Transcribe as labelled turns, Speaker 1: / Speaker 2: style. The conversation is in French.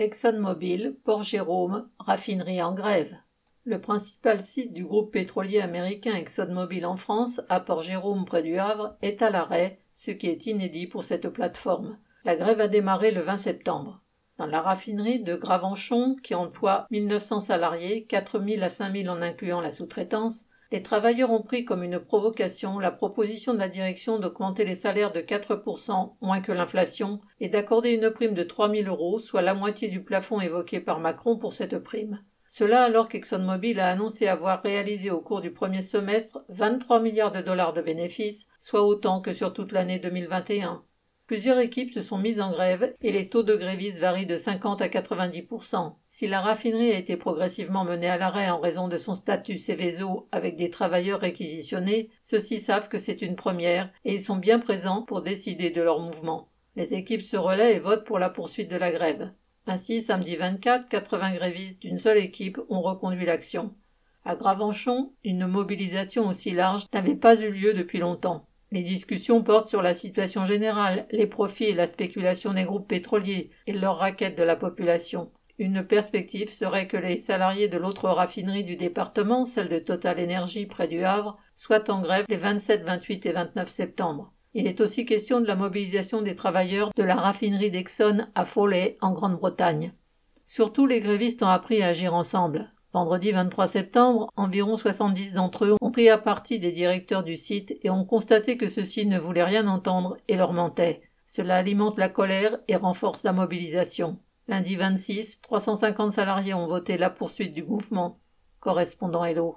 Speaker 1: ExxonMobil, Port-Jérôme, raffinerie en grève. Le principal site du groupe pétrolier américain ExxonMobil en France, à Port-Jérôme près du Havre, est à l'arrêt, ce qui est inédit pour cette plateforme. La grève a démarré le 20 septembre. Dans la raffinerie de Gravenchon, qui emploie 1900 salariés, 4000 à 5000 en incluant la sous-traitance, les travailleurs ont pris comme une provocation la proposition de la direction d'augmenter les salaires de 4%, moins que l'inflation, et d'accorder une prime de 3 000 euros, soit la moitié du plafond évoqué par Macron pour cette prime. Cela alors qu'ExxonMobil a annoncé avoir réalisé au cours du premier semestre 23 milliards de dollars de bénéfices, soit autant que sur toute l'année 2021. Plusieurs équipes se sont mises en grève et les taux de grévistes varient de 50 à 90% Si la raffinerie a été progressivement menée à l'arrêt en raison de son statut Céveso avec des travailleurs réquisitionnés, ceux-ci savent que c'est une première et ils sont bien présents pour décider de leur mouvement. Les équipes se relaient et votent pour la poursuite de la grève. Ainsi, samedi 24, 80 grévistes d'une seule équipe ont reconduit l'action. À Gravenchon, une mobilisation aussi large n'avait pas eu lieu depuis longtemps. Les discussions portent sur la situation générale, les profits et la spéculation des groupes pétroliers et leurs raquettes de la population. Une perspective serait que les salariés de l'autre raffinerie du département, celle de Total Energy près du Havre, soient en grève les 27, 28 et 29 septembre. Il est aussi question de la mobilisation des travailleurs de la raffinerie d'Exxon à Foley, en Grande-Bretagne. Surtout, les grévistes ont appris à agir ensemble. Vendredi 23 septembre, environ 70 d'entre eux ont pris à partie des directeurs du site et ont constaté que ceux-ci ne voulaient rien entendre et leur mentaient. Cela alimente la colère et renforce la mobilisation. Lundi 26, 350 salariés ont voté la poursuite du mouvement. Correspondant Hello.